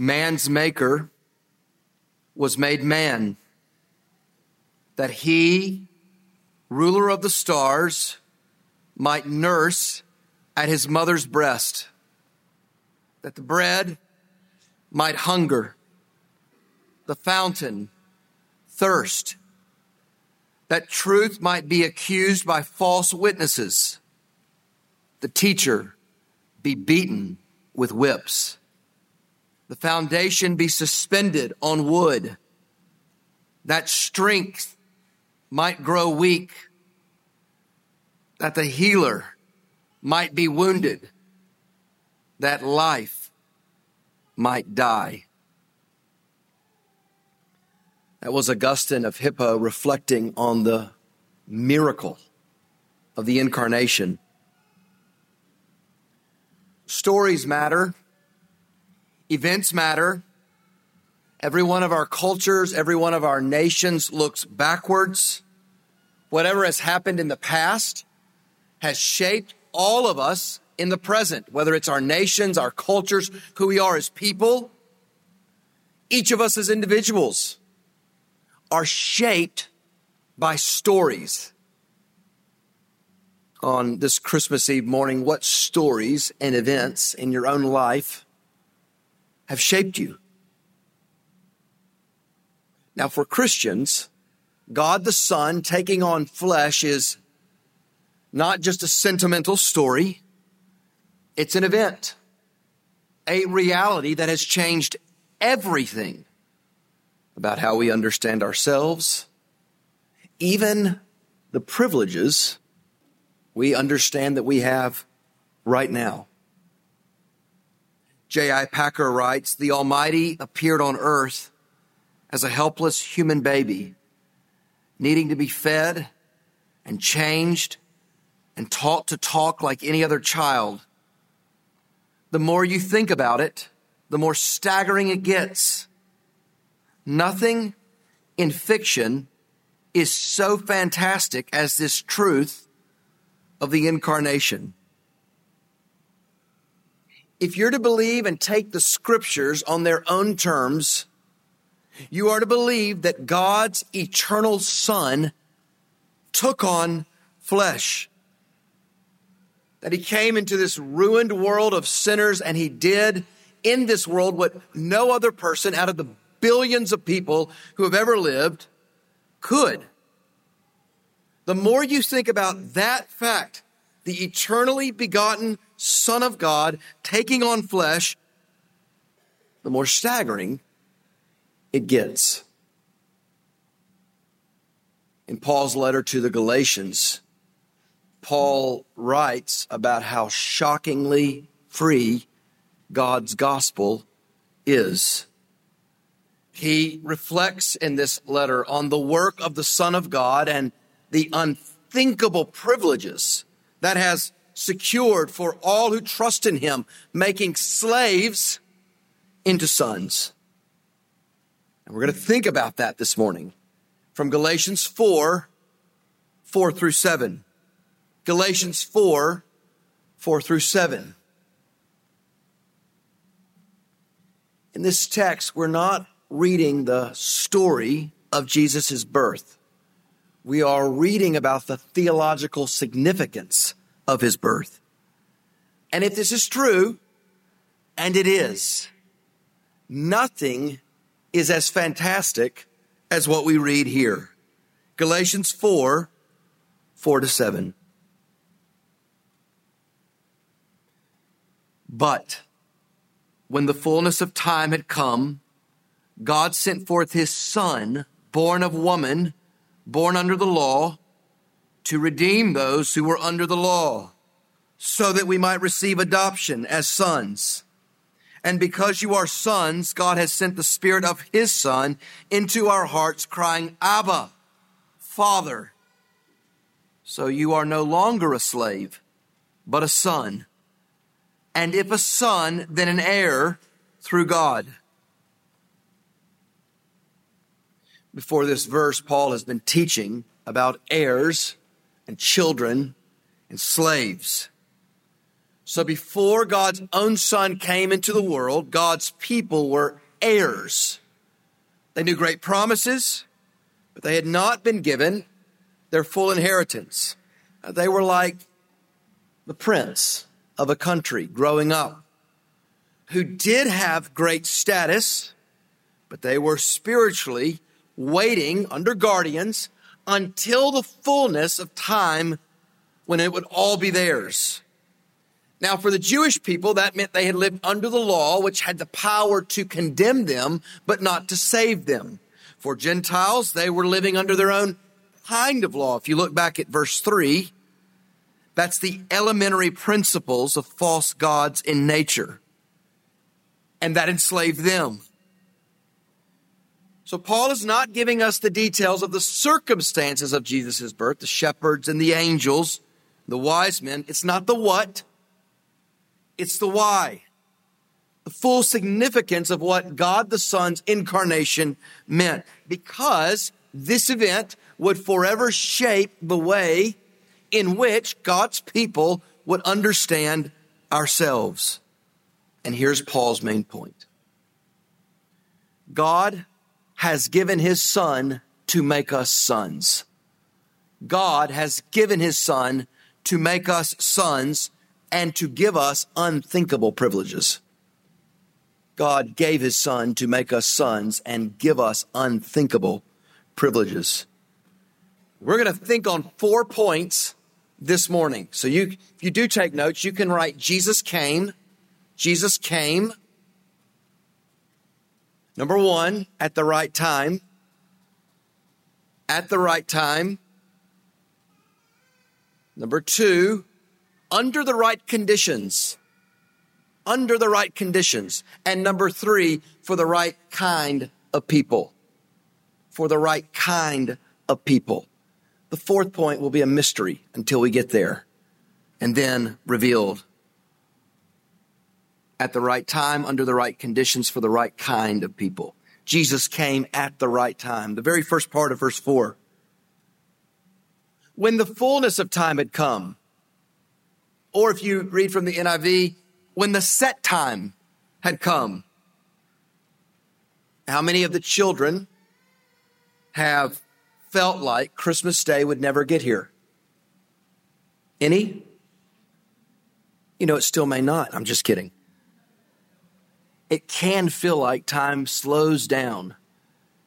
man's maker was made man, that he, ruler of the stars, might nurse at his mother's breast, that the bread might hunger, the fountain thirst, that truth might be accused by false witnesses, the teacher be beaten with whips, the foundation be suspended on wood, that strength might grow weak, that the healer might be wounded, that life might die. That was Augustine of Hippo reflecting on the miracle of the incarnation. Stories matter. Events matter. Every one of our cultures, every one of our nations looks backwards. Whatever has happened in the past has shaped all of us in the present, whether it's our nations, our cultures, who we are as people, each of us as individuals are shaped by stories. On this Christmas Eve morning, what stories and events in your own life have shaped you? Now, for Christians, God the Son taking on flesh is not just a sentimental story, it's an event, a reality that has changed everything about how we understand ourselves, even the privileges we understand that we have right now. J.I. Packer writes The Almighty appeared on earth as a helpless human baby, needing to be fed and changed and taught to talk like any other child. The more you think about it, the more staggering it gets. Nothing in fiction is so fantastic as this truth of the incarnation. If you're to believe and take the scriptures on their own terms, you are to believe that God's eternal Son took on flesh. That he came into this ruined world of sinners and he did in this world what no other person out of the billions of people who have ever lived could. The more you think about that fact, the eternally begotten Son of God taking on flesh, the more staggering it gets. In Paul's letter to the Galatians, Paul writes about how shockingly free God's gospel is. He reflects in this letter on the work of the Son of God and the unthinkable privileges that has secured for all who trust in him, making slaves into sons. And we're going to think about that this morning from Galatians 4 4 through 7. Galatians 4 4 through 7. In this text, we're not reading the story of Jesus' birth. We are reading about the theological significance of his birth. And if this is true, and it is, nothing is as fantastic as what we read here. Galatians 4 4 to 7. But when the fullness of time had come, God sent forth his son, born of woman, born under the law, to redeem those who were under the law, so that we might receive adoption as sons. And because you are sons, God has sent the Spirit of His Son into our hearts, crying, Abba, Father. So you are no longer a slave, but a son. And if a son, then an heir through God. Before this verse, Paul has been teaching about heirs and children and slaves. So before God's own son came into the world, God's people were heirs. They knew great promises, but they had not been given their full inheritance. Uh, they were like the prince of a country growing up who did have great status, but they were spiritually waiting under guardians until the fullness of time when it would all be theirs. Now, for the Jewish people, that meant they had lived under the law, which had the power to condemn them, but not to save them. For Gentiles, they were living under their own kind of law. If you look back at verse 3, that's the elementary principles of false gods in nature. And that enslaved them. So Paul is not giving us the details of the circumstances of Jesus' birth, the shepherds and the angels, the wise men. It's not the what, it's the why. The full significance of what God the Son's incarnation meant. Because this event would forever shape the way in which God's people would understand ourselves. And here's Paul's main point God has given his Son to make us sons. God has given his Son to make us sons and to give us unthinkable privileges. God gave his son to make us sons and give us unthinkable privileges. We're going to think on four points this morning. So you if you do take notes, you can write Jesus came. Jesus came. Number 1, at the right time. At the right time. Number 2, under the right conditions. Under the right conditions. And number three, for the right kind of people. For the right kind of people. The fourth point will be a mystery until we get there and then revealed at the right time, under the right conditions, for the right kind of people. Jesus came at the right time. The very first part of verse 4. When the fullness of time had come, or if you read from the NIV, when the set time had come. How many of the children have felt like Christmas Day would never get here? Any? You know, it still may not. I'm just kidding. It can feel like time slows down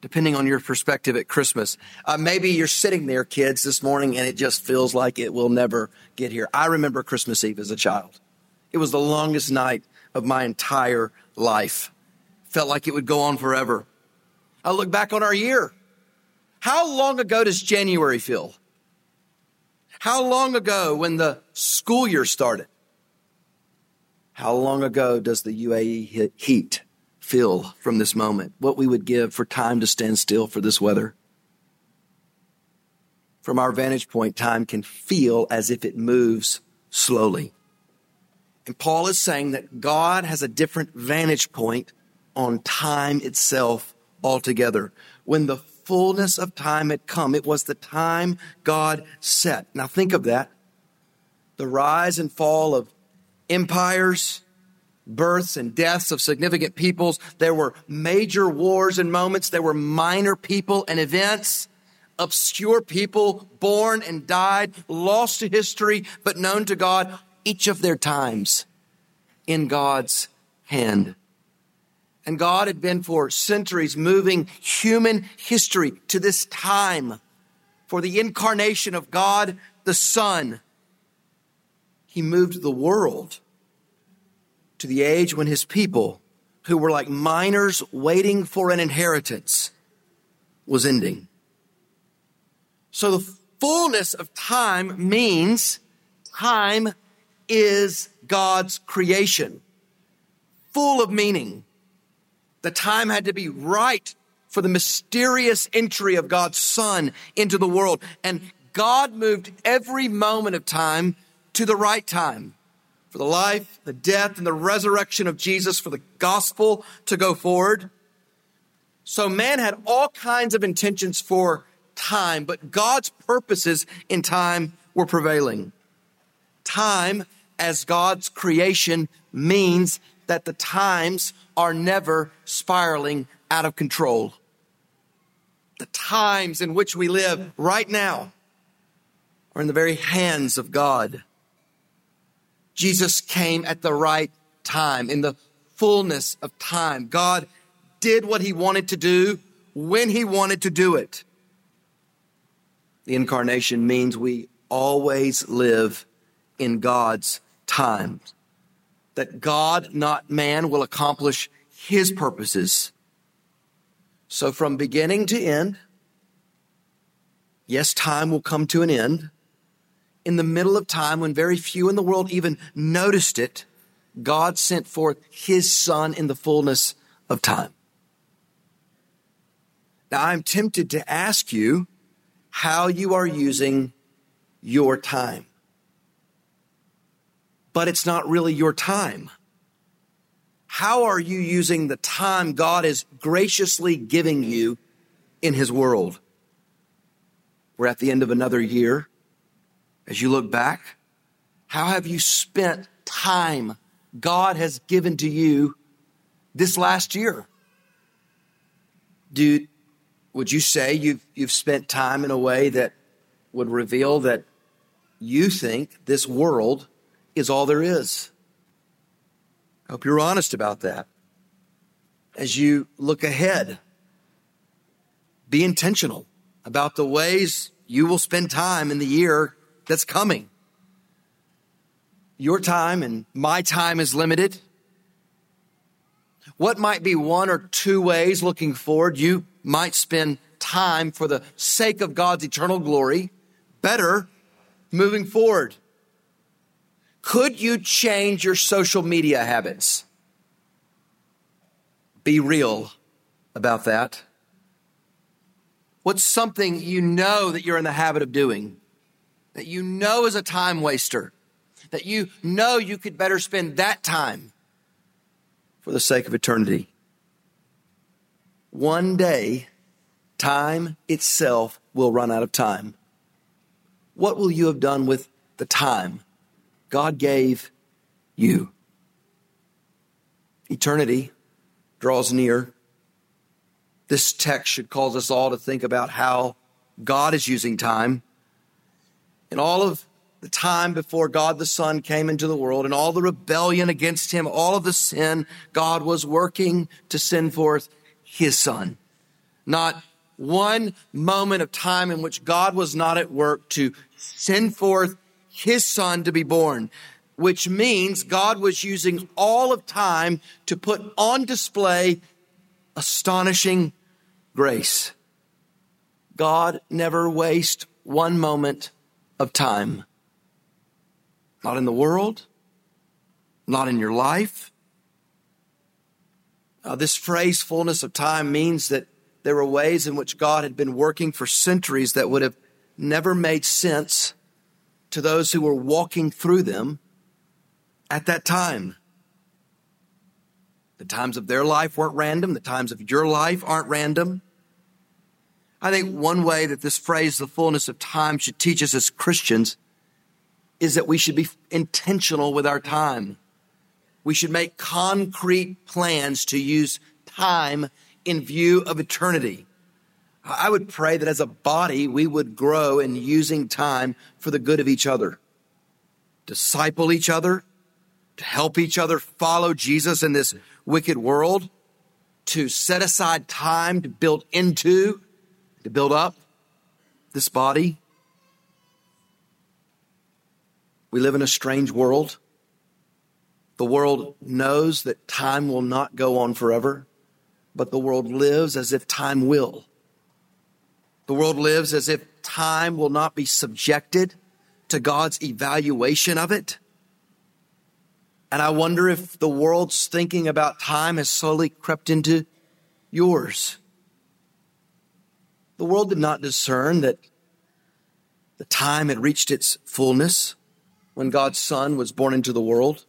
depending on your perspective at Christmas. Uh, maybe you're sitting there, kids, this morning, and it just feels like it will never get here. I remember Christmas Eve as a child. It was the longest night of my entire life. Felt like it would go on forever. I look back on our year. How long ago does January feel? How long ago when the school year started? How long ago does the UAE heat feel from this moment, what we would give for time to stand still for this weather. From our vantage point, time can feel as if it moves slowly. And Paul is saying that God has a different vantage point on time itself altogether. When the fullness of time had come, it was the time God set. Now think of that. The rise and fall of empires, births and deaths of significant peoples. There were major wars and moments. There were minor people and events. Obscure people born and died, lost to history, but known to God, each of their times in God's hand. And God had been for centuries moving human history to this time for the incarnation of God the Son. He moved the world to the age when his people, who were like minors waiting for an inheritance, was ending. So the fullness of time means time is God's creation, full of meaning. The time had to be right for the mysterious entry of God's Son into the world. And God moved every moment of time to the right time for the life, the death, and the resurrection of Jesus, for the gospel to go forward. So man had all kinds of intentions for time, but God's purposes in time were prevailing. Time as God's creation means that the times are never spiraling out of control. The times in which we live right now are in the very hands of God. Jesus came at the right time, in the fullness of time. God did what he wanted to do when he wanted to do it. The incarnation means we always live in God's time. That God, not man, will accomplish his purposes. So from beginning to end, yes, time will come to an end. In the middle of time, when very few in the world even noticed it, God sent forth his son in the fullness of time. Now, I'm tempted to ask you how you are using your time. But it's not really your time. How are you using the time God is graciously giving you in His world? We're at the end of another year. As you look back, how have you spent time God has given to you this last year? Do, would you say you've, you've spent time in a way that would reveal that you think this world is all there is? I hope you're honest about that. As you look ahead, be intentional about the ways you will spend time in the year that's coming. Your time and my time is limited. What might be one or two ways looking forward you might spend time for the sake of God's eternal glory better moving forward? Could you change your social media habits? Be real about that. What's something you know that you're in the habit of doing? That you know is a time waster? That you know you could better spend that time for the sake of eternity? One day, time itself will run out of time. What will you have done with the time God gave you? Eternity draws near. This text should cause us all to think about how God is using time. In all of the time before God the Son came into the world and all the rebellion against him, all of the sin, God was working to send forth his Son. Not one moment of time in which God was not at work to send forth his son to be born, which means God was using all of time to put on display astonishing grace. God never wastes one moment of time. Not in the world, not in your life. Uh, this phrase, fullness of time, means that there were ways in which God had been working for centuries that would have never made sense to those who were walking through them at that time. The times of their life weren't random, the times of your life aren't random. I think one way that this phrase, the fullness of time, should teach us as Christians is that we should be intentional with our time. We should make concrete plans to use time in view of eternity. I would pray that as a body, we would grow in using time for the good of each other, disciple each other, to help each other follow Jesus in this wicked world, to set aside time to build into, to build up this body. We live in a strange world. The world knows that time will not go on forever but the world lives as if time will. The world lives as if time will not be subjected to God's evaluation of it. And I wonder if the world's thinking about time has slowly crept into yours. The world did not discern that the time had reached its fullness when God's Son was born into the world.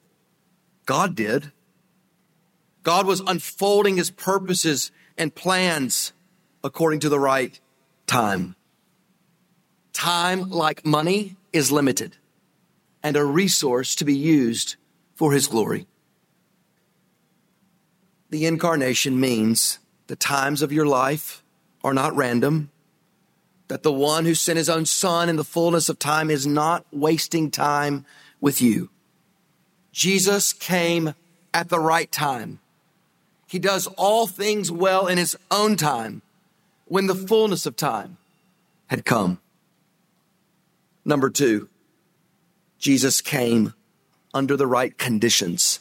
God did. God was unfolding his purposes and plans according to the right time. Time, like money, is limited. and a resource to be used for his glory. The incarnation means the times of your life are not random, that the one who sent his own son in the fullness of time is not wasting time with you. Jesus came at the right time. He does all things well in his own time when the fullness of time had come. Number two, Jesus came under the right conditions.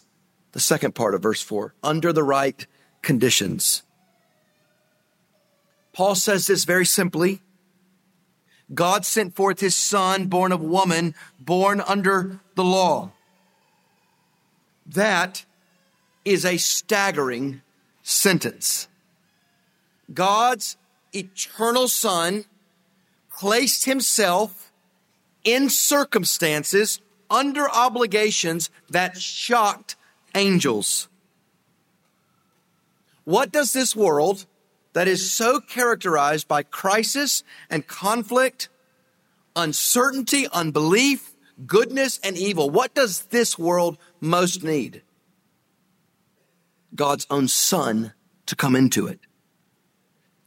The second part of verse four, under the right conditions. Paul says this very simply. God sent forth his son, born of woman, born under the law. That is a staggering sentence. God's eternal son placed himself in circumstances under obligations that shocked angels. What does this world that is so characterized by crisis and conflict, uncertainty, unbelief, goodness, and evil, what does this world most need? God's own son to come into it.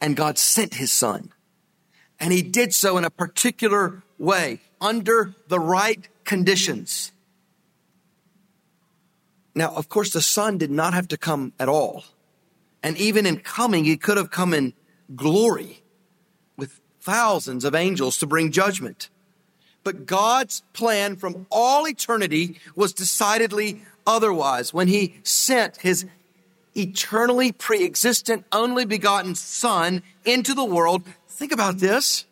And God sent his son. And he did so in a particular way, under the right conditions. Now, of course, the son did not have to come at all. And even in coming, he could have come in glory with thousands of angels to bring judgment. But God's plan from all eternity was decidedly otherwise when he sent his eternally pre-existent, only begotten son into the world. Think about this.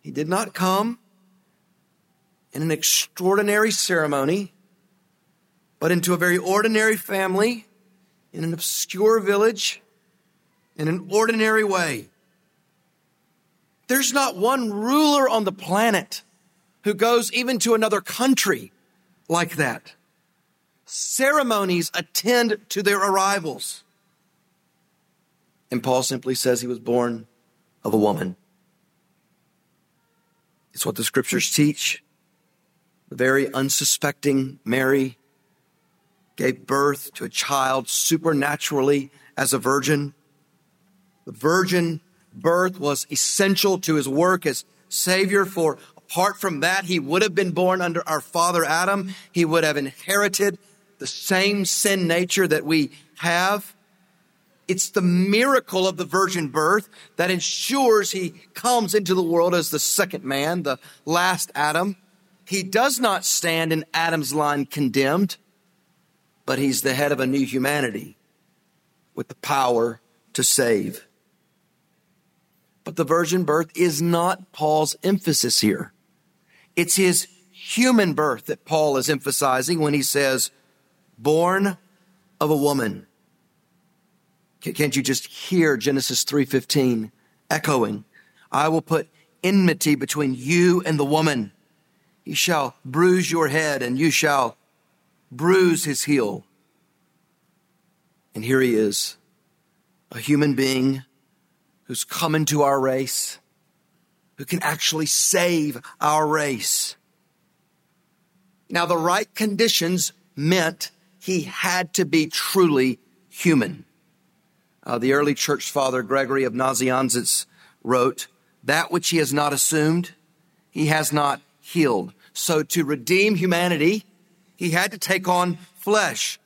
He did not come in an extraordinary ceremony, but into a very ordinary family in an obscure village in an ordinary way. There's not one ruler on the planet who goes even to another country like that. Ceremonies attend to their arrivals. And Paul simply says he was born of a woman. It's what the scriptures teach. The very unsuspecting Mary gave birth to a child supernaturally as a virgin. The virgin birth was essential to his work as Savior, for apart from that, he would have been born under our father Adam. He would have inherited the same sin nature that we have. It's the miracle of the virgin birth that ensures he comes into the world as the second man, the last Adam. He does not stand in Adam's line condemned but he's the head of a new humanity with the power to save. But the virgin birth is not Paul's emphasis here. It's his human birth that Paul is emphasizing when he says, born of a woman. Can't you just hear Genesis 3:15 echoing, I will put enmity between you and the woman. He shall bruise your head and you shall bruise his heel. And here he is, a human being who's come into our race, who can actually save our race. Now, the right conditions meant he had to be truly human. Uh, the early church father Gregory of Nazianzus wrote, That which he has not assumed, he has not healed. So to redeem humanity, he had to take on flesh.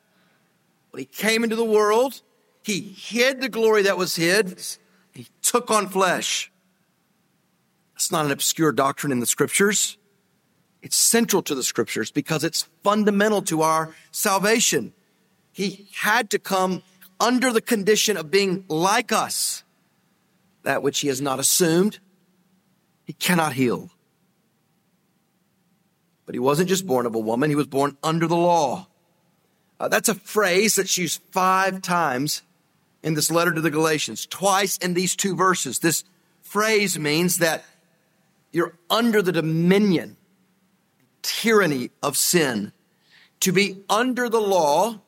When he came into the world, he hid the glory that was hid. He took on flesh. It's not an obscure doctrine in the scriptures. It's central to the scriptures because it's fundamental to our salvation. He had to come under the condition of being like us. That which he has not assumed, he cannot heal. But he wasn't just born of a woman, he was born under the law. Uh, that's a phrase that's used five times in this letter to the Galatians, twice in these two verses. This phrase means that you're under the dominion, tyranny of sin. To be under the law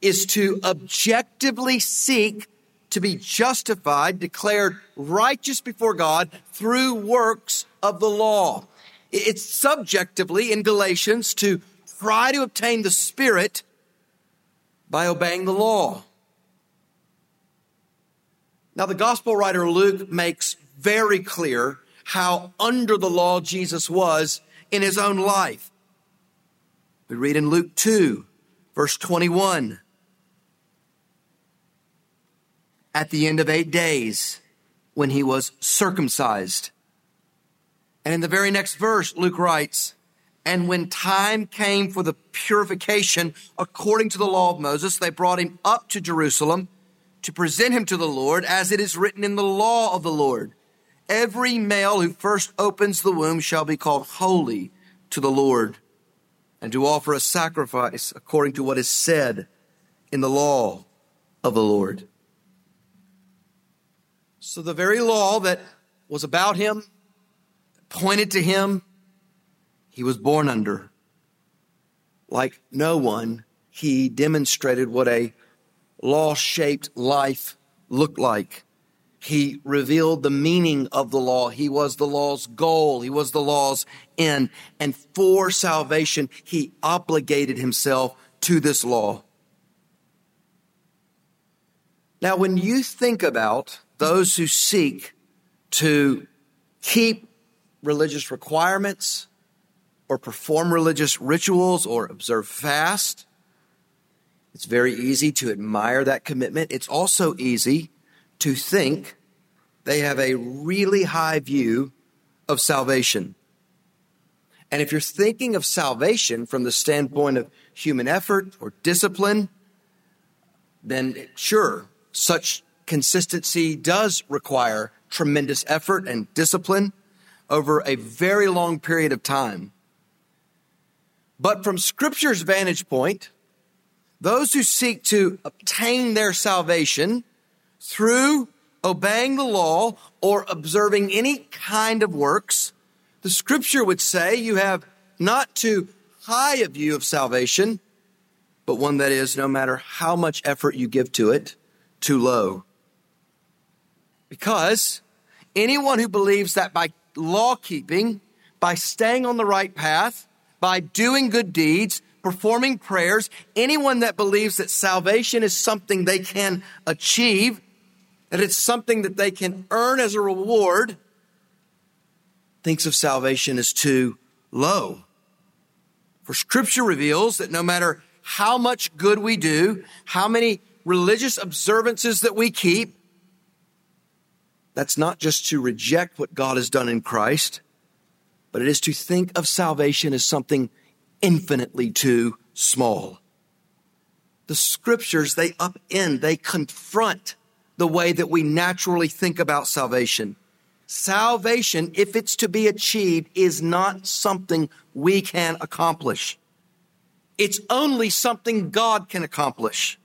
is to objectively seek to be justified, declared righteous before God through works of the law. It's subjectively in Galatians to try to obtain the Spirit by obeying the law. Now, the gospel writer Luke makes very clear how under the law Jesus was in his own life. We read in Luke 2, verse 21. At the end of eight days, when he was circumcised. And in the very next verse, Luke writes, And when time came for the purification according to the law of Moses, they brought him up to Jerusalem to present him to the Lord, as it is written in the law of the Lord. Every male who first opens the womb shall be called holy to the Lord, and to offer a sacrifice according to what is said in the law of the Lord. So the very law that was about him, pointed to him, he was born under. Like no one, he demonstrated what a law shaped life looked like. He revealed the meaning of the law. He was the law's goal. He was the law's end. And for salvation, he obligated himself to this law. Now, when you think about those who seek to keep religious requirements or perform religious rituals or observe fast, it's very easy to admire that commitment. It's also easy to think they have a really high view of salvation. And if you're thinking of salvation from the standpoint of human effort or discipline, then sure, such consistency does require tremendous effort and discipline over a very long period of time. But from Scripture's vantage point, those who seek to obtain their salvation through obeying the law or observing any kind of works, the scripture would say you have not too high a view of salvation, but one that is, no matter how much effort you give to it, too low. Because anyone who believes that by law keeping, by staying on the right path, by doing good deeds, performing prayers, anyone that believes that salvation is something they can achieve, that it's something that they can earn as a reward, thinks of salvation as too low. For scripture reveals that no matter how much good we do, how many religious observances that we keep, that's not just to reject what God has done in Christ, but it is to think of salvation as something infinitely too small. The scriptures, they upend, they confront the way that we naturally think about salvation. Salvation, if it's to be achieved, is not something we can accomplish. It's only something God can accomplish.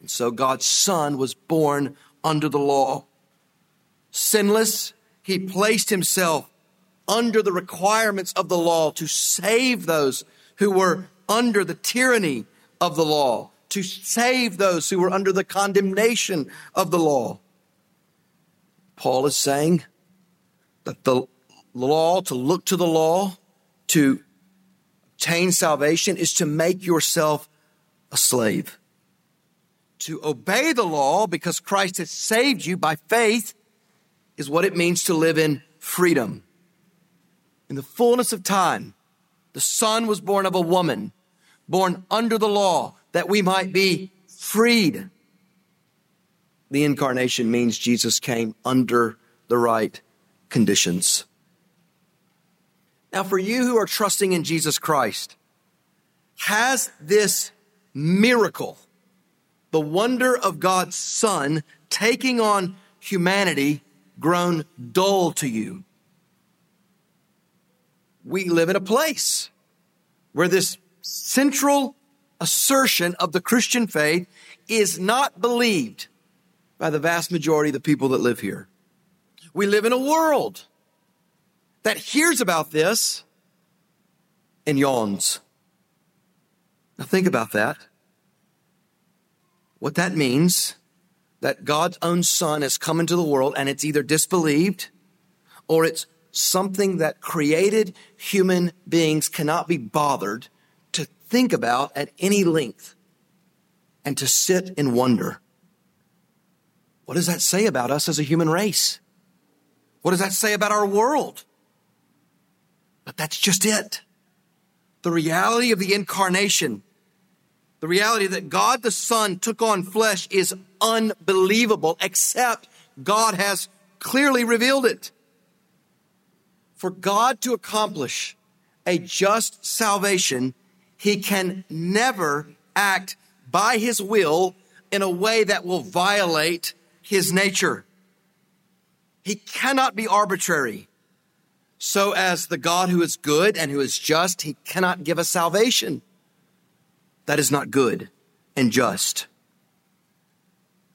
And so God's Son was born under the law. Sinless, he placed himself under the requirements of the law to save those who were under the tyranny of the law, to save those who were under the condemnation of the law. Paul is saying that the law, to look to the law, to obtain salvation, is to make yourself a slave. To obey the law because Christ has saved you by faith is what it means to live in freedom. In the fullness of time, the Son was born of a woman, born under the law, that we might be freed. The incarnation means Jesus came under the right conditions. Now, for you who are trusting in Jesus Christ, has this miracle, the wonder of God's Son taking on humanity, grown dull to you? we live in a place where this central assertion of the Christian faith is not believed by the vast majority of the people that live here. We live in a world that hears about this and yawns. Now think about that. What that means that God's own son has come into the world and it's either disbelieved or it's something that created human beings cannot be bothered to think about at any length and to sit in wonder. What does that say about us as a human race? What does that say about our world? But that's just it. The reality of the incarnation, the reality that God the Son took on flesh is unbelievable, except God has clearly revealed it. For God to accomplish a just salvation, he can never act by his will in a way that will violate his nature. He cannot be arbitrary. So, as the God who is good and who is just, he cannot give us salvation. That is not good and just.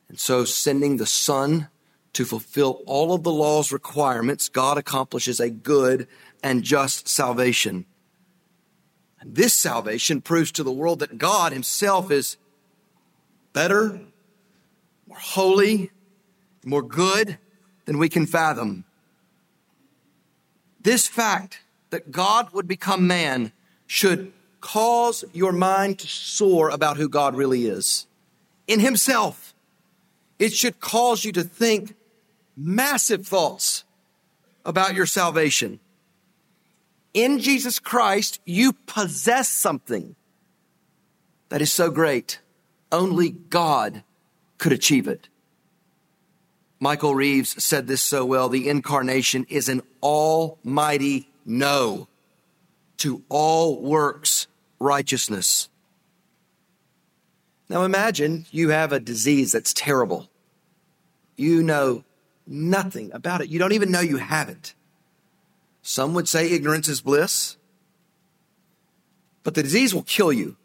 And so, sending the Son to fulfill all of the law's requirements, God accomplishes a good and just salvation. And this salvation proves to the world that God Himself is better, more holy, more good than we can fathom. This fact that God would become man should cause your mind to soar about who God really is in Himself. It should cause you to think massive thoughts about your salvation. In Jesus Christ, you possess something that is so great, only God could achieve it. Michael Reeves said this so well the incarnation is an almighty no to all works righteousness. Now imagine you have a disease that's terrible. You know nothing about it. You don't even know you have it. Some would say ignorance is bliss, but the disease will kill you.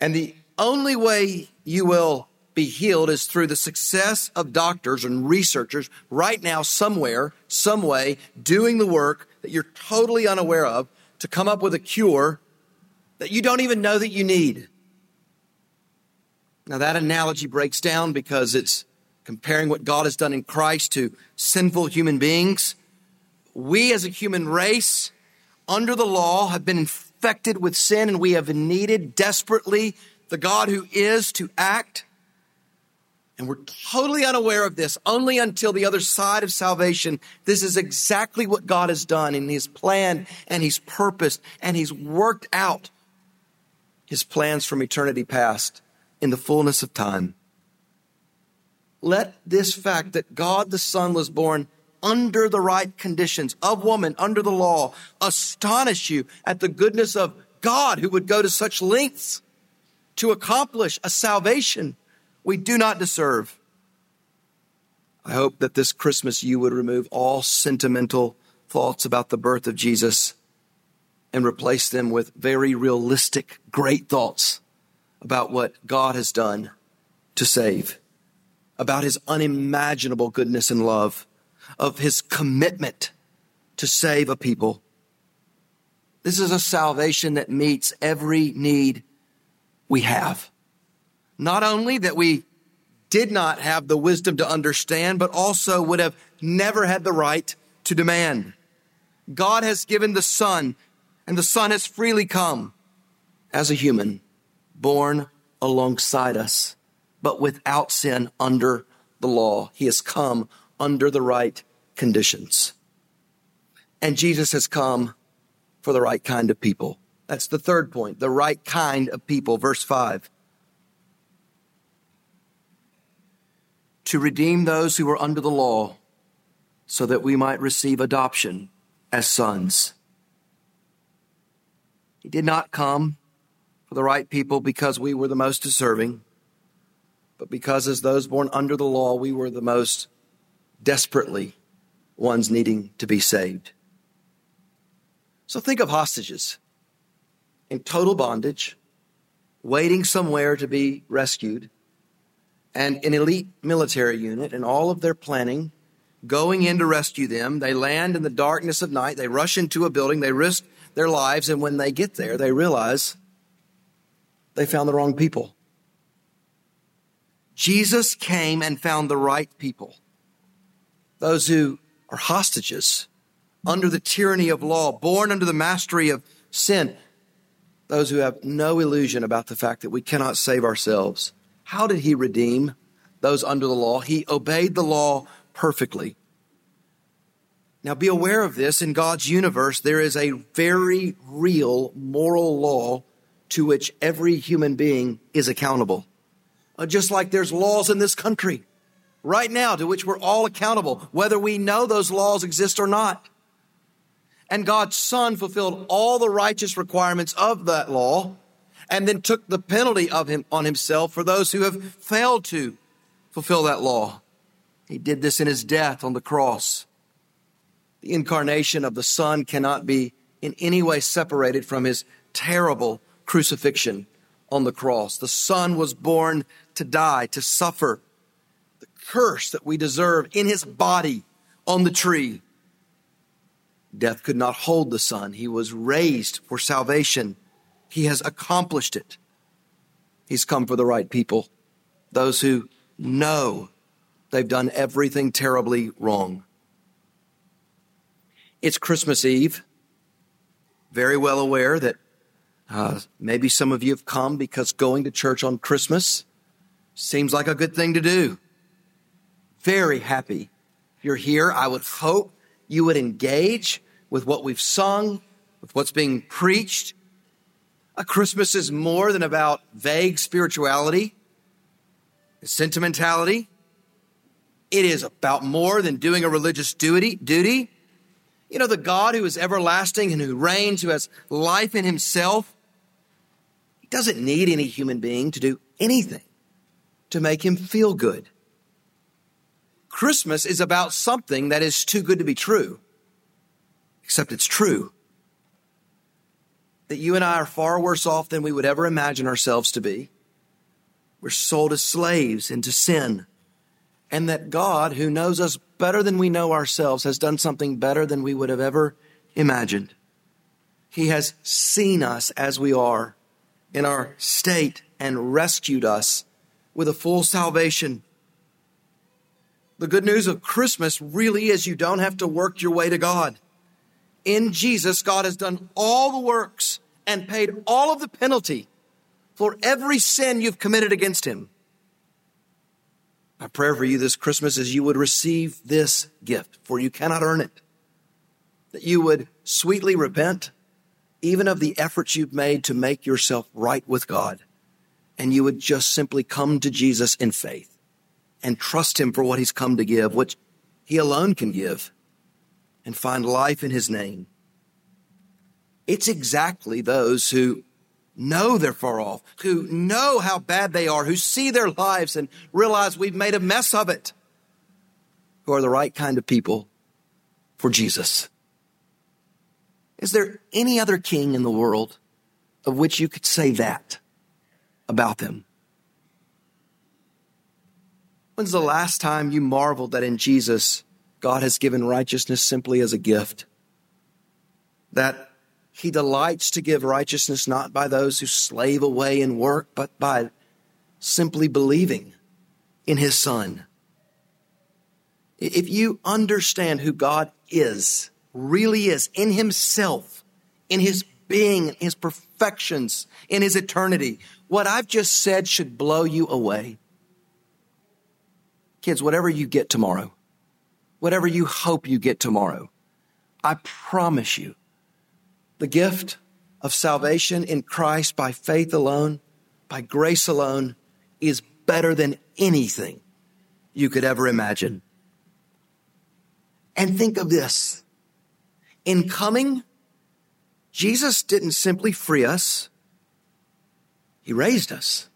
And the only way you will be healed is through the success of doctors and researchers right now, somewhere, some way, doing the work that you're totally unaware of to come up with a cure that you don't even know that you need. Now, that analogy breaks down because it's comparing what God has done in Christ to sinful human beings. We, as a human race, under the law, have been infected with sin and we have needed desperately the God who is to act. And we're totally unaware of this only until the other side of salvation. This is exactly what God has done in His plan and He's purposed and He's worked out His plans from eternity past in the fullness of time. Let this fact that God the Son was born under the right conditions of woman, under the law, astonish you at the goodness of God who would go to such lengths to accomplish a salvation we do not deserve. I hope that this Christmas you would remove all sentimental thoughts about the birth of Jesus and replace them with very realistic, great thoughts about what God has done to save, about his unimaginable goodness and love, of his commitment to save a people. This is a salvation that meets every need we have. Not only that we did not have the wisdom to understand, but also would have never had the right to demand. God has given the Son, and the Son has freely come as a human, born alongside us, but without sin under the law. He has come under the right conditions. And Jesus has come for the right kind of people. That's the third point, the right kind of people. Verse 5. To redeem those who were under the law, so that we might receive adoption as sons. He did not come for the right people because we were the most deserving, but because as those born under the law, we were the most desperately ones needing to be saved. So think of hostages in total bondage, waiting somewhere to be rescued and an elite military unit and all of their planning going in to rescue them. They land in the darkness of night. They rush into a building. They risk their lives. And when they get there, they realize they found the wrong people. Jesus came and found the right people. Those who are hostages under the tyranny of law, born under the mastery of sin. Those who have no illusion about the fact that we cannot save ourselves. How did he redeem those under the law? He obeyed the law perfectly. Now be aware of this. In God's universe, there is a very real moral law to which every human being is accountable. Uh, just like there's laws in this country right now to which we're all accountable, whether we know those laws exist or not. And God's Son fulfilled all the righteous requirements of that law and then took the penalty of him on himself for those who have failed to fulfill that law. He did this in his death on the cross. The incarnation of the Son cannot be in any way separated from his terrible crucifixion on the cross. The Son was born to die, to suffer the curse that we deserve in his body on the tree. Death could not hold the Son. He was raised for salvation. He has accomplished it. He's come for the right people, those who know they've done everything terribly wrong. It's Christmas Eve. Very well aware that uh, maybe some of you have come because going to church on Christmas seems like a good thing to do. Very happy you're here. I would hope you would engage with what we've sung, with what's being preached. Christmas is more than about vague spirituality, sentimentality. It is about more than doing a religious duty. duty. You know, the God who is everlasting and who reigns, who has life in himself, he doesn't need any human being to do anything to make him feel good. Christmas is about something that is too good to be true, except it's true. That you and I are far worse off than we would ever imagine ourselves to be. We're sold as slaves into sin. And that God, who knows us better than we know ourselves, has done something better than we would have ever imagined. He has seen us as we are in our state and rescued us with a full salvation. The good news of Christmas really is you don't have to work your way to God. In Jesus, God has done all the works and paid all of the penalty for every sin you've committed against Him. My prayer for you this Christmas is you would receive this gift, for you cannot earn it. That you would sweetly repent even of the efforts you've made to make yourself right with God. And you would just simply come to Jesus in faith and trust him for what he's come to give, which he alone can give, and find life in his name. It's exactly those who know they're far off, who know how bad they are, who see their lives and realize we've made a mess of it, who are the right kind of people for Jesus. Is there any other king in the world of which you could say that about them? When's the last time you marveled that in Jesus, God has given righteousness simply as a gift? That he delights to give righteousness not by those who slave away and work, but by simply believing in his son. If you understand who God is, really is in himself, in his being, in his perfections, in his eternity. What I've just said should blow you away. Kids, whatever you get tomorrow, whatever you hope you get tomorrow, I promise you, the gift of salvation in Christ by faith alone, by grace alone, is better than anything you could ever imagine. And think of this in coming, Jesus didn't simply free us, He raised us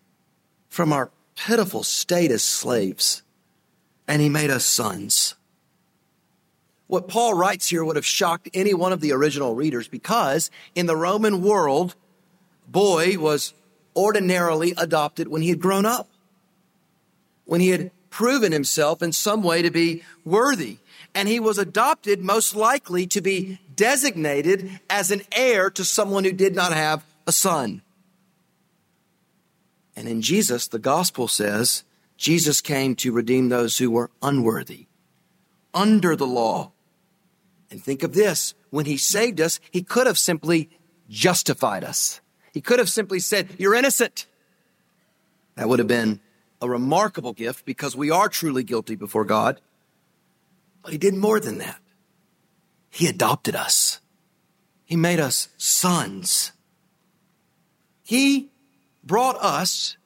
from our pitiful state as slaves, and He made us sons. What Paul writes here would have shocked any one of the original readers because in the Roman world, boy was ordinarily adopted when he had grown up, when he had proven himself in some way to be worthy and he was adopted most likely to be designated as an heir to someone who did not have a son. And in Jesus, the gospel says, Jesus came to redeem those who were unworthy, under the law. And think of this when he saved us, he could have simply justified us. He could have simply said, You're innocent. That would have been a remarkable gift because we are truly guilty before God. But he did more than that. He adopted us. He made us sons. He brought us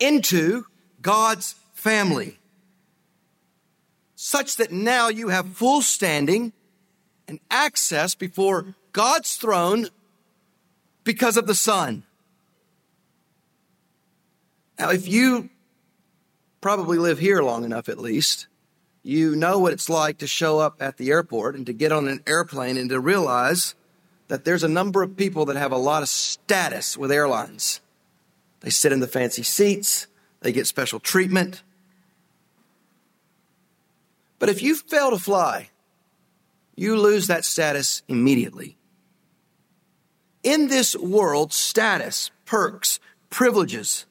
into God's family such that now you have full standing and access before God's throne because of the Son. Now, if you probably live here long enough at least, you know what it's like to show up at the airport and to get on an airplane and to realize that there's a number of people that have a lot of status with airlines. They sit in the fancy seats, they get special treatment. But if you fail to fly, you lose that status immediately. In this world, status, perks, privileges,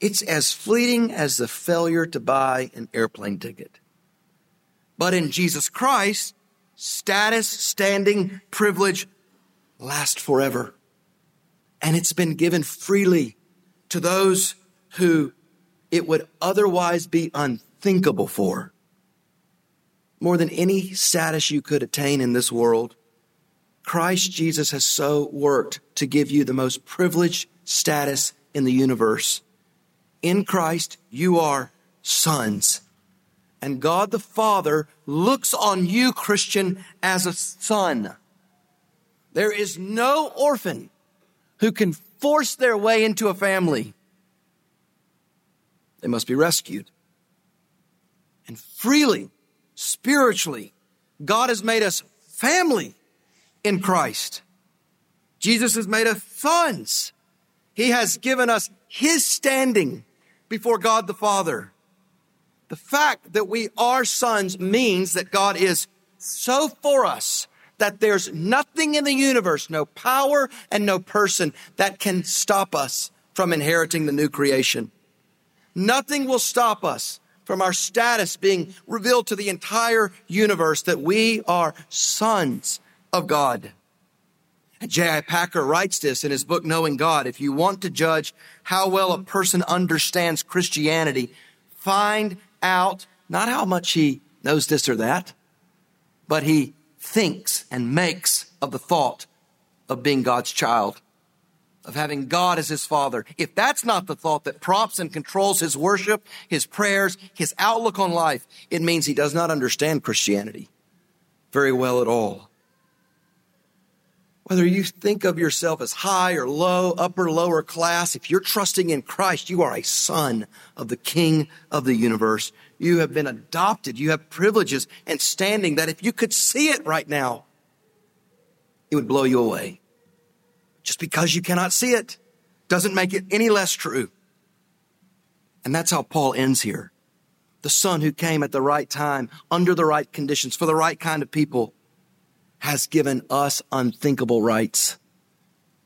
it's as fleeting as the failure to buy an airplane ticket. But in Jesus Christ, status, standing, privilege last forever. And it's been given freely to those who it would otherwise be unthinkable for. More than any status you could attain in this world, Christ Jesus has so worked to give you the most privileged status in the universe. In Christ, you are sons. And God the Father looks on you, Christian, as a son. There is no orphan who can force their way into a family. They must be rescued. And freely, spiritually, God has made us family in Christ. Jesus has made us sons. He has given us his standing before God the Father. The fact that we are sons means that God is so for us that there's nothing in the universe, no power and no person that can stop us from inheriting the new creation. Nothing will stop us from our status being revealed to the entire universe that we are sons of God. And J.I. Packer writes this in his book, Knowing God. If you want to judge how well a person understands Christianity, find out not how much he knows this or that, but he thinks and makes of the thought of being God's child, of having God as his father. If that's not the thought that prompts and controls his worship, his prayers, his outlook on life, it means he does not understand Christianity very well at all. Whether you think of yourself as high or low, upper, lower class, if you're trusting in Christ, you are a son of the King of the universe. You have been adopted. You have privileges and standing that if you could see it right now, it would blow you away. Just because you cannot see it doesn't make it any less true. And that's how Paul ends here. The son who came at the right time, under the right conditions, for the right kind of people has given us unthinkable rights.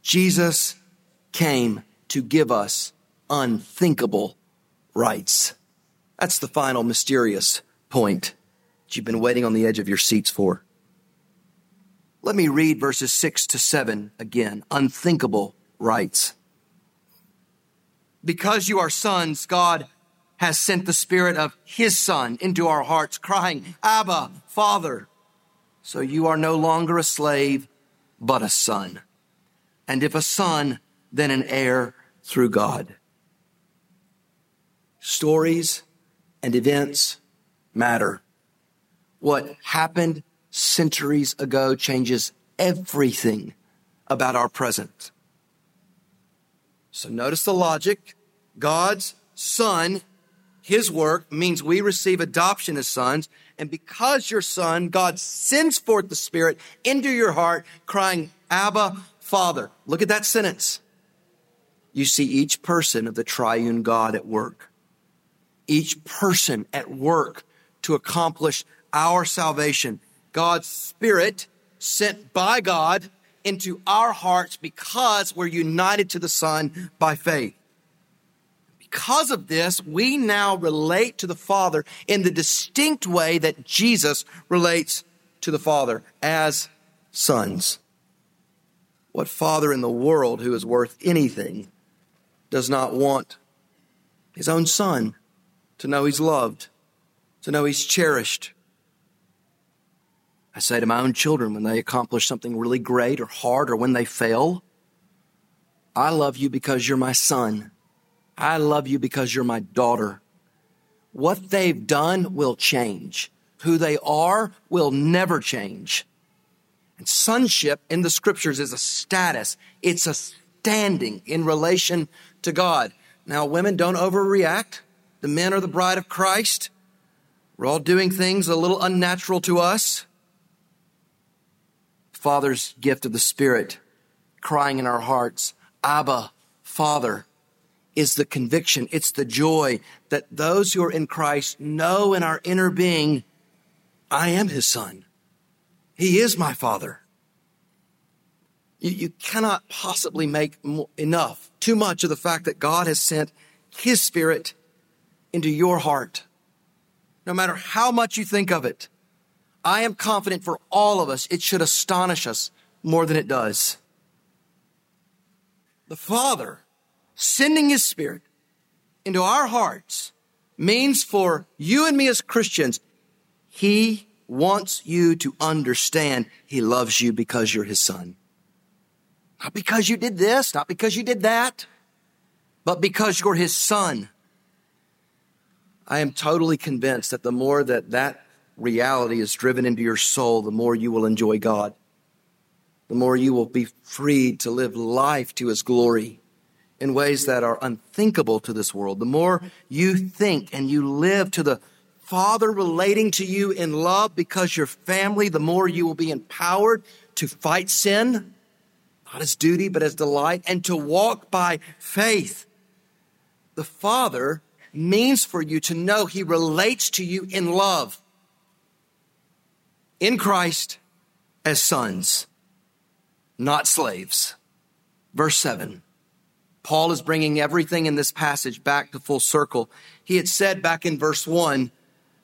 Jesus came to give us unthinkable rights. That's the final mysterious point that you've been waiting on the edge of your seats for. Let me read verses six to seven again. Unthinkable rights. Because you are sons, God has sent the Spirit of His Son into our hearts, crying, Abba, Father. So you are no longer a slave, but a son. And if a son, then an heir through God. Stories and events matter. What happened centuries ago changes everything about our present. So notice the logic. God's son, his work means we receive adoption as sons. And because you're son, God sends forth the Spirit into your heart, crying, Abba, Father. Look at that sentence. You see each person of the triune God at work. Each person at work to accomplish our salvation. God's Spirit sent by God into our hearts because we're united to the Son by faith because of this, we now relate to the Father in the distinct way that Jesus relates to the Father as sons. What father in the world who is worth anything does not want his own son to know he's loved, to know he's cherished? I say to my own children when they accomplish something really great or hard or when they fail, I love you because you're my son. I love you because you're my daughter. What they've done will change. Who they are will never change. And sonship in the scriptures is a status. It's a standing in relation to God. Now, women don't overreact. The men are the bride of Christ. We're all doing things a little unnatural to us. Father's gift of the Spirit crying in our hearts, Abba, Father is the conviction, it's the joy that those who are in Christ know in our inner being, I am his son. He is my father. You, you cannot possibly make enough, too much of the fact that God has sent his spirit into your heart. No matter how much you think of it, I am confident for all of us, it should astonish us more than it does. The Father sending His Spirit into our hearts means for you and me as Christians, He wants you to understand He loves you because you're His son. Not because you did this, not because you did that, but because you're His son. I am totally convinced that the more that that reality is driven into your soul, the more you will enjoy God. The more you will be freed to live life to His glory in ways that are unthinkable to this world. The more you think and you live to the Father relating to you in love because you're family, the more you will be empowered to fight sin, not as duty, but as delight, and to walk by faith. The Father means for you to know He relates to you in love, in Christ as sons, not slaves. Verse 7. Paul is bringing everything in this passage back to full circle. He had said back in verse 1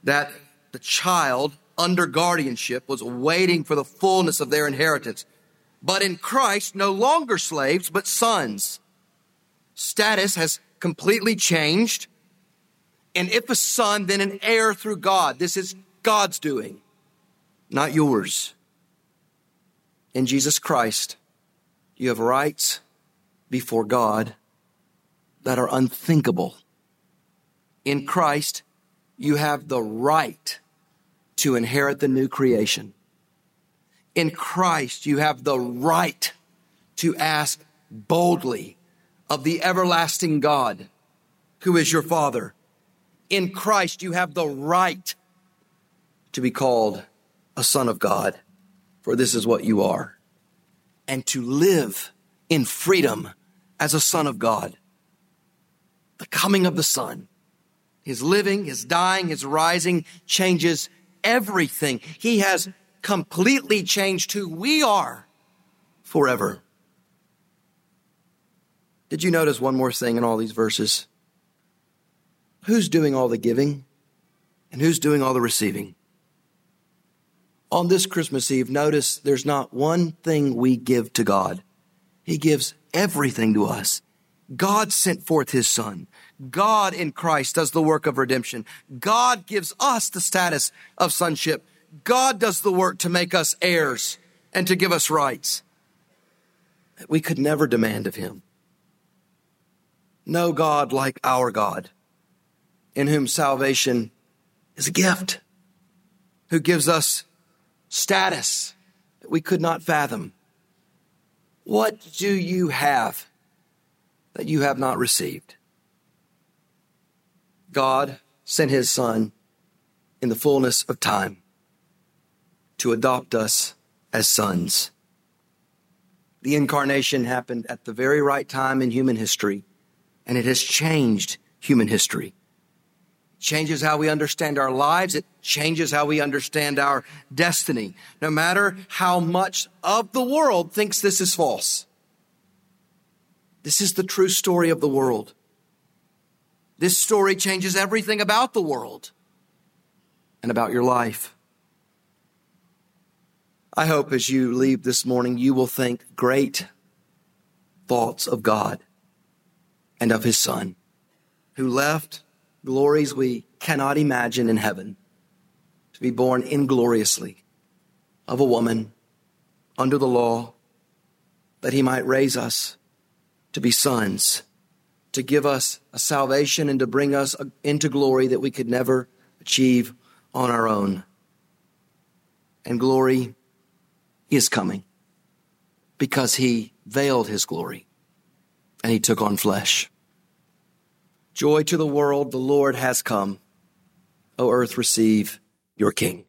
that the child under guardianship was waiting for the fullness of their inheritance. But in Christ, no longer slaves, but sons. Status has completely changed. And if a son, then an heir through God. This is God's doing, not yours. In Jesus Christ, you have rights before God that are unthinkable. In Christ, you have the right to inherit the new creation. In Christ, you have the right to ask boldly of the everlasting God who is your Father. In Christ, you have the right to be called a son of God, for this is what you are, and to live in freedom as a son of God. The coming of the Son, his living, his dying, his rising changes everything. He has completely changed who we are forever. Did you notice one more thing in all these verses? Who's doing all the giving and who's doing all the receiving? On this Christmas Eve, notice there's not one thing we give to God. He gives everything to us. God sent forth his son. God in Christ does the work of redemption. God gives us the status of sonship. God does the work to make us heirs and to give us rights that we could never demand of him. No God like our God, in whom salvation is a gift, who gives us status that we could not fathom what do you have that you have not received? God sent his son in the fullness of time to adopt us as sons. The incarnation happened at the very right time in human history, and it has changed human history changes how we understand our lives. It changes how we understand our destiny, no matter how much of the world thinks this is false. This is the true story of the world. This story changes everything about the world and about your life. I hope as you leave this morning, you will think great thoughts of God and of his son who left glories we cannot imagine in heaven to be born ingloriously of a woman under the law that he might raise us to be sons, to give us a salvation and to bring us into glory that we could never achieve on our own. And glory is coming because he veiled his glory and he took on flesh. Joy to the world, the Lord has come. O earth, receive your King.